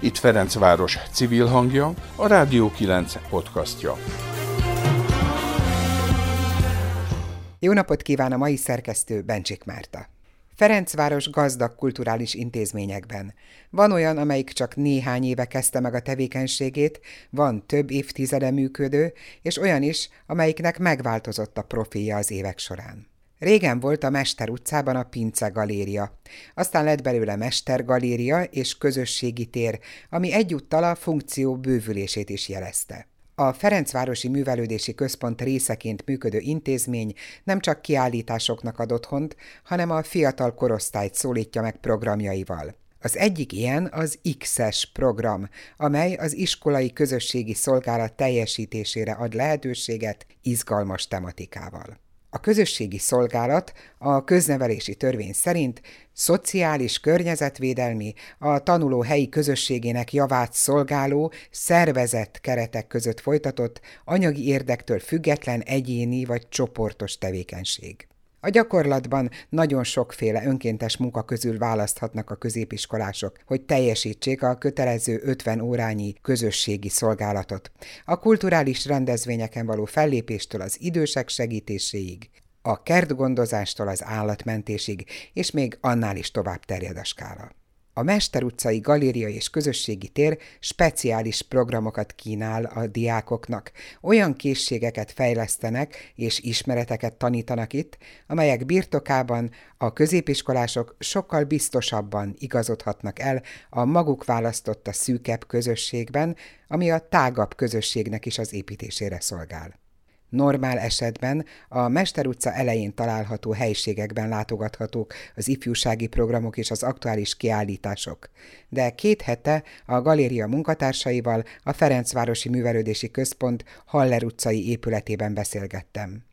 Itt Ferencváros civil hangja, a Rádió 9 podcastja. Jó napot kíván a mai szerkesztő Bencsik Márta. Ferencváros gazdag kulturális intézményekben. Van olyan, amelyik csak néhány éve kezdte meg a tevékenységét, van több évtizede működő, és olyan is, amelyiknek megváltozott a profilja az évek során. Régen volt a Mester utcában a Pince Galéria. Aztán lett belőle Mestergaléria és közösségi tér, ami egyúttal a funkció bővülését is jelezte. A Ferencvárosi Művelődési Központ részeként működő intézmény nem csak kiállításoknak ad otthont, hanem a fiatal korosztályt szólítja meg programjaival. Az egyik ilyen az X-es program, amely az iskolai közösségi szolgálat teljesítésére ad lehetőséget izgalmas tematikával. A közösségi szolgálat a köznevelési törvény szerint szociális környezetvédelmi, a tanuló helyi közösségének javát szolgáló, szervezett keretek között folytatott, anyagi érdektől független egyéni vagy csoportos tevékenység. A gyakorlatban nagyon sokféle önkéntes munka közül választhatnak a középiskolások, hogy teljesítsék a kötelező 50 órányi közösségi szolgálatot. A kulturális rendezvényeken való fellépéstől az idősek segítéséig, a kertgondozástól az állatmentésig, és még annál is tovább terjed a skála. A Mester utcai galéria és közösségi tér speciális programokat kínál a diákoknak. Olyan készségeket fejlesztenek és ismereteket tanítanak itt, amelyek birtokában a középiskolások sokkal biztosabban igazodhatnak el a maguk választotta szűkebb közösségben, ami a tágabb közösségnek is az építésére szolgál. Normál esetben a Mester utca elején található helységekben látogathatók az ifjúsági programok és az aktuális kiállítások. De két hete a galéria munkatársaival a Ferencvárosi Művelődési Központ Haller utcai épületében beszélgettem.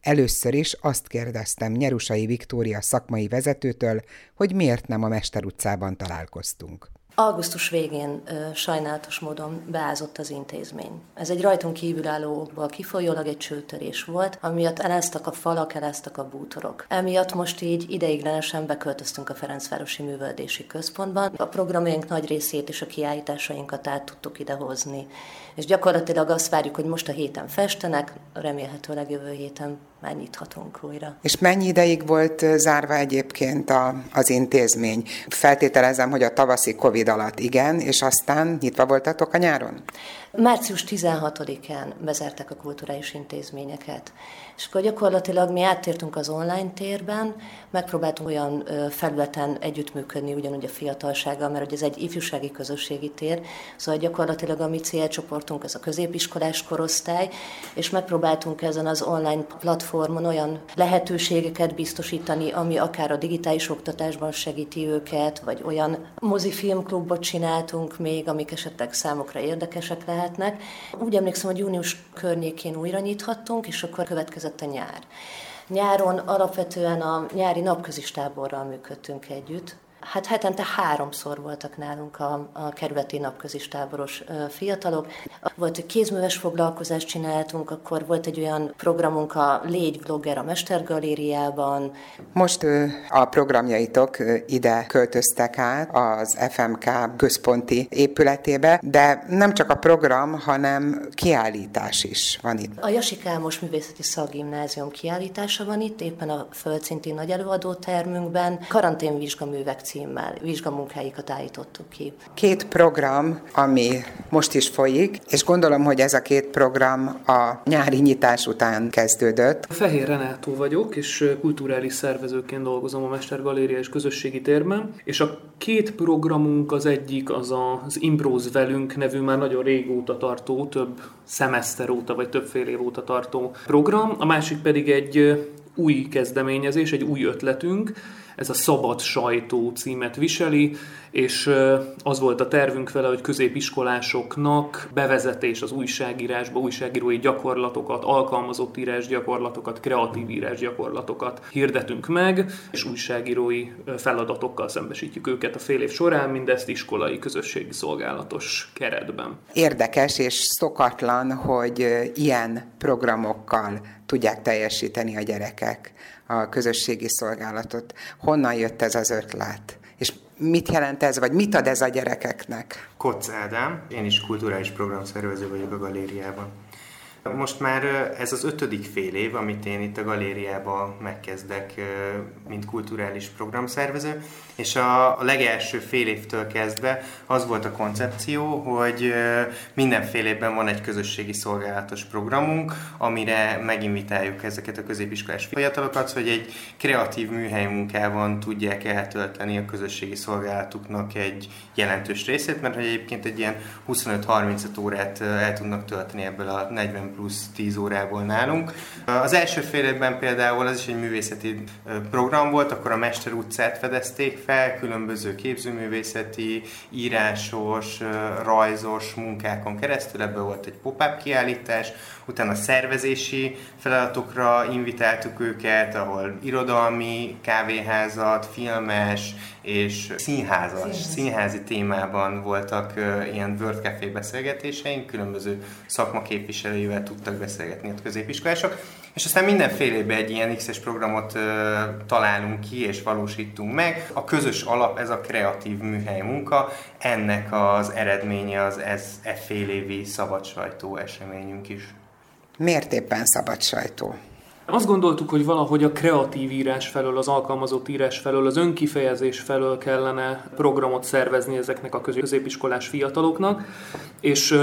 Először is azt kérdeztem Nyerusai Viktória szakmai vezetőtől, hogy miért nem a Mester utcában találkoztunk. Augusztus végén sajnálatos módon beázott az intézmény. Ez egy rajtunk kívülálló okból kifolyólag egy csőtörés volt, amiatt eláztak a falak, eláztak a bútorok. Emiatt most így ideiglenesen beköltöztünk a Ferencvárosi Műveldési Központban. A programjaink nagy részét és a kiállításainkat át tudtuk idehozni. És gyakorlatilag azt várjuk, hogy most a héten festenek, remélhetőleg jövő héten már nyithatunk újra. És mennyi ideig volt zárva egyébként a, az intézmény? Feltételezem, hogy a tavaszi Covid alatt igen, és aztán nyitva voltatok a nyáron? Március 16-án bezárták a kulturális intézményeket. És akkor gyakorlatilag mi áttértünk az online térben, megpróbáltunk olyan felületen együttműködni ugyanúgy a fiatalsággal, mert ez egy ifjúsági közösségi tér, szóval gyakorlatilag a mi célcsoportunk az a középiskolás korosztály, és megpróbáltunk ezen az online platformon olyan lehetőségeket biztosítani, ami akár a digitális oktatásban segíti őket, vagy olyan mozifilmklubot csináltunk még, amik esetleg számokra érdekesek lehet lehetnek. Úgy emlékszem, hogy június környékén újra nyithattunk, és akkor következett a nyár. Nyáron alapvetően a nyári napközistáborral működtünk együtt, Hát hetente háromszor voltak nálunk a, a kerületi napközistáboros fiatalok. Volt egy kézműves foglalkozást csináltunk, akkor volt egy olyan programunk a Légy vlogger a Mestergalériában. Most a programjaitok ide költöztek át az FMK központi épületébe, de nem csak a program, hanem kiállítás is van itt. A Jasikámos Művészeti Szakgimnázium kiállítása van itt, éppen a földszinti nagy előadótermünkben, karanténvizsgaművek címmel vizsgamunkáikat állítottuk ki. Két program, ami most is folyik, és gondolom, hogy ez a két program a nyári nyitás után kezdődött. Fehér Renátó vagyok, és kulturális szervezőként dolgozom a Mestergaléria és Közösségi Térben, és a két programunk az egyik az az Improz velünk nevű már nagyon régóta tartó, több szemeszter óta, vagy több fél év óta tartó program, a másik pedig egy új kezdeményezés, egy új ötletünk, ez a Szabad Sajtó címet viseli, és az volt a tervünk vele, hogy középiskolásoknak bevezetés az újságírásba, újságírói gyakorlatokat, alkalmazott írás gyakorlatokat, kreatív írás gyakorlatokat hirdetünk meg, és újságírói feladatokkal szembesítjük őket a fél év során, mindezt iskolai közösségi szolgálatos keretben. Érdekes és szokatlan, hogy ilyen programokkal tudják teljesíteni a gyerekek a közösségi szolgálatot. Honnan jött ez az ötlet? És mit jelent ez, vagy mit ad ez a gyerekeknek? Kocz Ádám, én is kulturális programszervező vagyok a galériában. Most már ez az ötödik fél év, amit én itt a galériában megkezdek, mint kulturális programszervező, és a, legelső fél évtől kezdve az volt a koncepció, hogy mindenfél évben van egy közösségi szolgálatos programunk, amire meginvitáljuk ezeket a középiskolás fiatalokat, hogy egy kreatív műhely munkában tudják eltölteni a közösségi szolgálatuknak egy jelentős részét, mert hogy egyébként egy ilyen 25-35 órát el tudnak tölteni ebből a 40 plusz 10 órából nálunk. Az első fél évben például az is egy művészeti program volt, akkor a Mester utcát fedezték fel, különböző képzőművészeti, írásos, rajzos munkákon keresztül, ebből volt egy pop-up kiállítás, utána szervezési feladatokra invitáltuk őket, ahol irodalmi kávéházat, filmes és színházas, Színház. színházi témában voltak ilyen World Café beszélgetéseink, különböző szakmaképviselőivel tudtak beszélgetni a középiskolások, és aztán mindenféle egy ilyen X-es programot uh, találunk ki és valósítunk meg. A közös alap ez a kreatív műhely munka, ennek az eredménye az ez e fél évi szabad sajtó eseményünk is. Miért éppen szabad sajtó? Azt gondoltuk, hogy valahogy a kreatív írás felől, az alkalmazott írás felől, az önkifejezés felől kellene programot szervezni ezeknek a középiskolás fiataloknak, és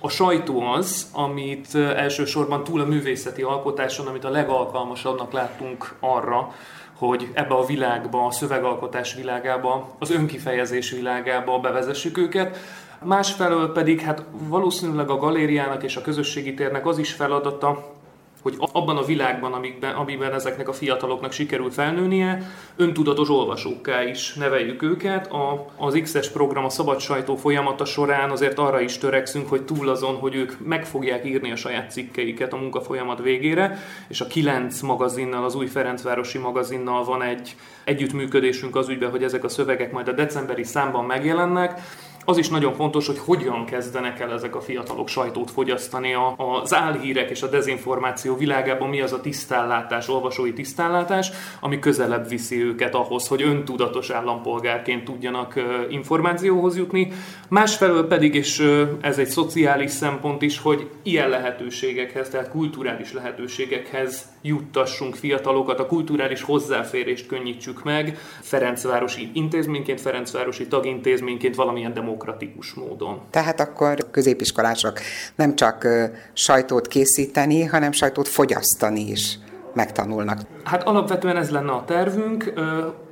a sajtó az, amit elsősorban túl a művészeti alkotáson, amit a legalkalmasabbnak láttunk arra, hogy ebbe a világba, a szövegalkotás világába, az önkifejezés világába bevezessük őket. Másfelől pedig hát valószínűleg a galériának és a közösségi térnek az is feladata, hogy abban a világban, amiben, amiben ezeknek a fiataloknak sikerült felnőnie, öntudatos olvasókká is neveljük őket. A, az X-es program a szabad sajtó folyamata során azért arra is törekszünk, hogy túl azon, hogy ők meg fogják írni a saját cikkeiket a munkafolyamat végére, és a Kilenc magazinnal, az új Ferencvárosi magazinnal van egy együttműködésünk az ügyben, hogy ezek a szövegek majd a decemberi számban megjelennek, az is nagyon fontos, hogy hogyan kezdenek el ezek a fiatalok sajtót fogyasztani. A, az álhírek és a dezinformáció világában mi az a tisztállátás, olvasói tisztállátás, ami közelebb viszi őket ahhoz, hogy öntudatos állampolgárként tudjanak információhoz jutni. Másfelől pedig, és ez egy szociális szempont is, hogy ilyen lehetőségekhez, tehát kulturális lehetőségekhez juttassunk fiatalokat, a kulturális hozzáférést könnyítsük meg, Ferencvárosi intézményként, Ferencvárosi tagintézményként valamilyen demokratikus módon. Tehát akkor középiskolások nem csak sajtót készíteni, hanem sajtót fogyasztani is megtanulnak. Hát alapvetően ez lenne a tervünk.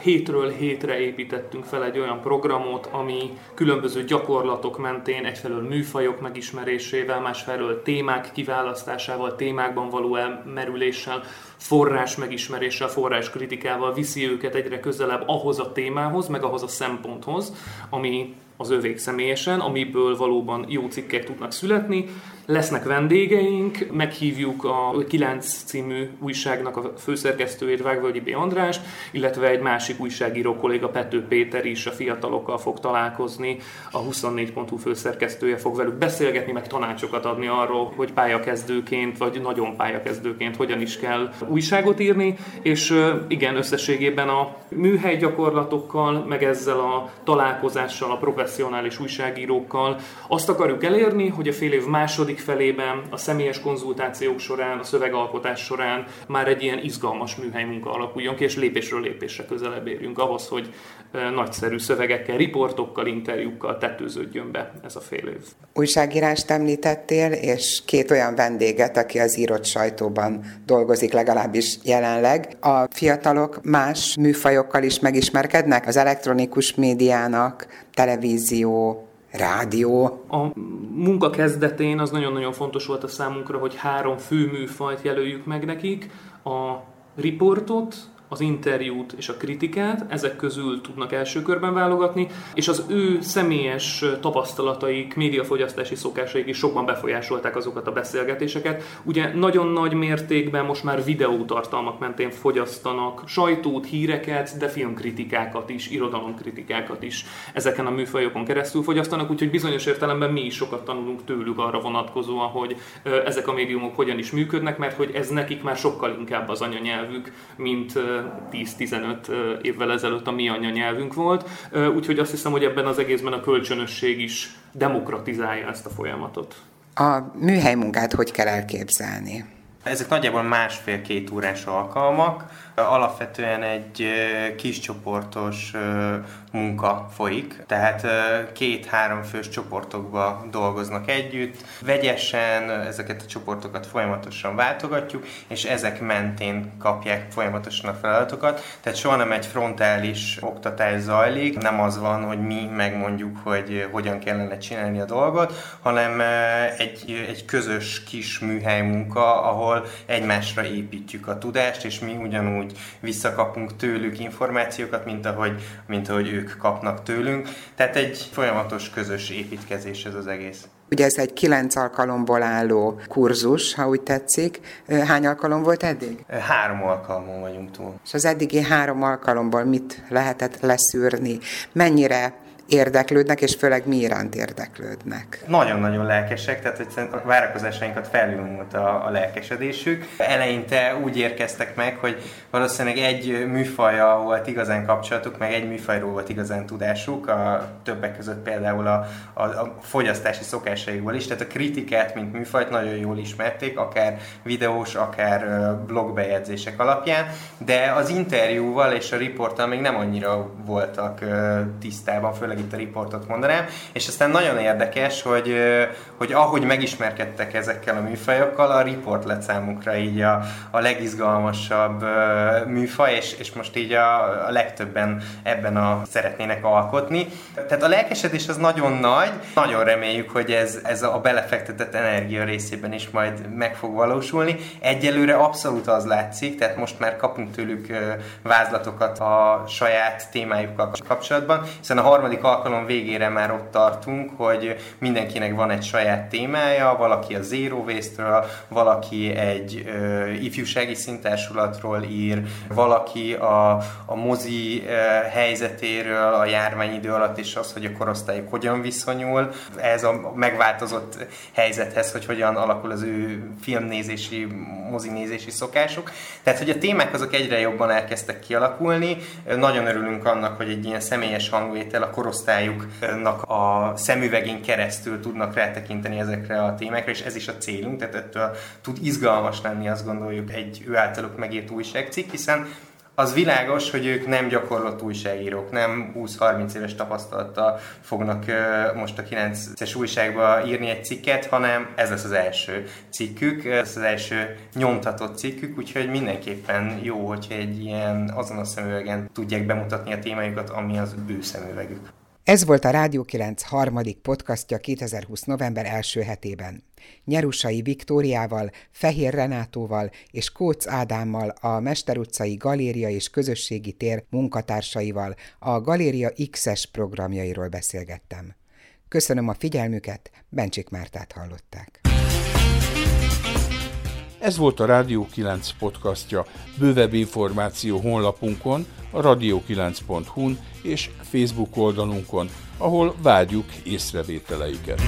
Hétről hétre építettünk fel egy olyan programot, ami különböző gyakorlatok mentén egyfelől műfajok megismerésével, másfelől témák kiválasztásával, témákban való elmerüléssel, forrás megismeréssel, forrás kritikával viszi őket egyre közelebb ahhoz a témához, meg ahhoz a szemponthoz, ami az övék személyesen, amiből valóban jó cikkek tudnak születni. Lesznek vendégeink, meghívjuk a 9 című újságnak a főszerkesztőjét, Vágvölgyi B. András, illetve egy másik újságíró kolléga Pető Péter is a fiatalokkal fog találkozni, a 24.hu főszerkesztője fog velük beszélgetni, meg tanácsokat adni arról, hogy pályakezdőként, vagy nagyon pályakezdőként hogyan is kell újságot írni, és igen, összességében a műhely gyakorlatokkal, meg ezzel a találkozással, a professzionális újságírókkal azt akarjuk elérni, hogy a fél év második felében, a személyes konzultációk során, a szövegalkotás során már egy ilyen izgalmas műhely munka alakuljon ki, és lépésről lépésre közelebb érjünk ahhoz, hogy nagyszerű szövegekkel, riportokkal, interjúkkal tetőződjön be ez a fél év. Újságírást említettél, és két olyan vendéget, aki az írott sajtóban dolgozik legalábbis jelenleg. A fiatalok más műfajokkal is megismerkednek? Az elektronikus médiának, televízió, rádió. A munka kezdetén az nagyon-nagyon fontos volt a számunkra, hogy három fő műfajt jelöljük meg nekik. A riportot, az interjút és a kritikát, ezek közül tudnak első körben válogatni, és az ő személyes tapasztalataik, médiafogyasztási szokásaik is sokban befolyásolták azokat a beszélgetéseket. Ugye nagyon nagy mértékben most már videótartalmak mentén fogyasztanak sajtót, híreket, de filmkritikákat is, irodalomkritikákat is ezeken a műfajokon keresztül fogyasztanak, úgyhogy bizonyos értelemben mi is sokat tanulunk tőlük arra vonatkozóan, hogy ezek a médiumok hogyan is működnek, mert hogy ez nekik már sokkal inkább az anyanyelvük, mint 10-15 évvel ezelőtt a mi anyanyelvünk volt, úgyhogy azt hiszem, hogy ebben az egészben a kölcsönösség is demokratizálja ezt a folyamatot. A műhely munkát hogy kell elképzelni? Ezek nagyjából másfél-két órás alkalmak, alapvetően egy kis csoportos munka folyik, tehát két-három fős csoportokba dolgoznak együtt, vegyesen ezeket a csoportokat folyamatosan váltogatjuk, és ezek mentén kapják folyamatosan a feladatokat, tehát soha nem egy frontális oktatás zajlik, nem az van, hogy mi megmondjuk, hogy hogyan kellene csinálni a dolgot, hanem egy, egy közös kis műhely munka, ahol egymásra építjük a tudást, és mi ugyanúgy ugyanúgy visszakapunk tőlük információkat, mint ahogy, mint ahogy ők kapnak tőlünk. Tehát egy folyamatos közös építkezés ez az egész. Ugye ez egy kilenc alkalomból álló kurzus, ha úgy tetszik. Hány alkalom volt eddig? Három alkalmon vagyunk túl. És az eddigi három alkalomból mit lehetett leszűrni? Mennyire érdeklődnek, és főleg mi iránt érdeklődnek? Nagyon-nagyon lelkesek, tehát hogy a várakozásainkat felülmúlt a, a lelkesedésük. Eleinte úgy érkeztek meg, hogy valószínűleg egy műfaja volt igazán kapcsolatuk, meg egy műfajról volt igazán tudásuk, a többek között például a, a, a fogyasztási szokásaikból is, tehát a kritikát, mint műfajt nagyon jól ismerték, akár videós, akár blogbejegyzések alapján, de az interjúval és a riporttal még nem annyira voltak tisztában, főleg itt a riportot mondanám, és aztán nagyon érdekes, hogy, hogy ahogy megismerkedtek ezekkel a műfajokkal, a riport lett számukra így a, a legizgalmasabb műfaj, és, és most így a, a legtöbben ebben a szeretnének alkotni. Tehát a lelkesedés az nagyon nagy, nagyon reméljük, hogy ez, ez a belefektetett energia részében is majd meg fog valósulni. Egyelőre abszolút az látszik, tehát most már kapunk tőlük vázlatokat a saját témájukkal kapcsolatban, hiszen a harmadik alkalom végére már ott tartunk, hogy mindenkinek van egy saját témája, valaki a Zero Waste-ről, valaki egy ö, ifjúsági szintársulatról ír, valaki a, a mozi ö, helyzetéről a járványidő alatt, és az, hogy a korosztályok hogyan viszonyul ez a megváltozott helyzethez, hogy hogyan alakul az ő filmnézési, mozinézési szokásuk. Tehát, hogy a témák azok egyre jobban elkezdtek kialakulni. Nagyon örülünk annak, hogy egy ilyen személyes hangvétel a korosztály korosztályuknak a szemüvegén keresztül tudnak rátekinteni ezekre a témákra, és ez is a célunk, tehát ettől tud izgalmas lenni, azt gondoljuk, egy ő általuk megírt újságcikk, hiszen az világos, hogy ők nem gyakorlott újságírók, nem 20-30 éves tapasztalattal fognak most a 9-es újságba írni egy cikket, hanem ez lesz az első cikkük, ez az első nyomtatott cikkük, úgyhogy mindenképpen jó, hogyha egy ilyen azon a szemüvegen tudják bemutatni a témájukat, ami az ő szemüvegük. Ez volt a Rádió 9 harmadik podcastja 2020. november első hetében. Nyerusai Viktóriával, Fehér Renátóval és Kóc Ádámmal a Mester utcai Galéria és Közösségi Tér munkatársaival a Galéria X-es programjairól beszélgettem. Köszönöm a figyelmüket, Bencsik Mártát hallották. Ez volt a Rádió 9 podcastja. Bővebb információ honlapunkon, a radio9.hu-n és Facebook oldalunkon, ahol várjuk észrevételeiket.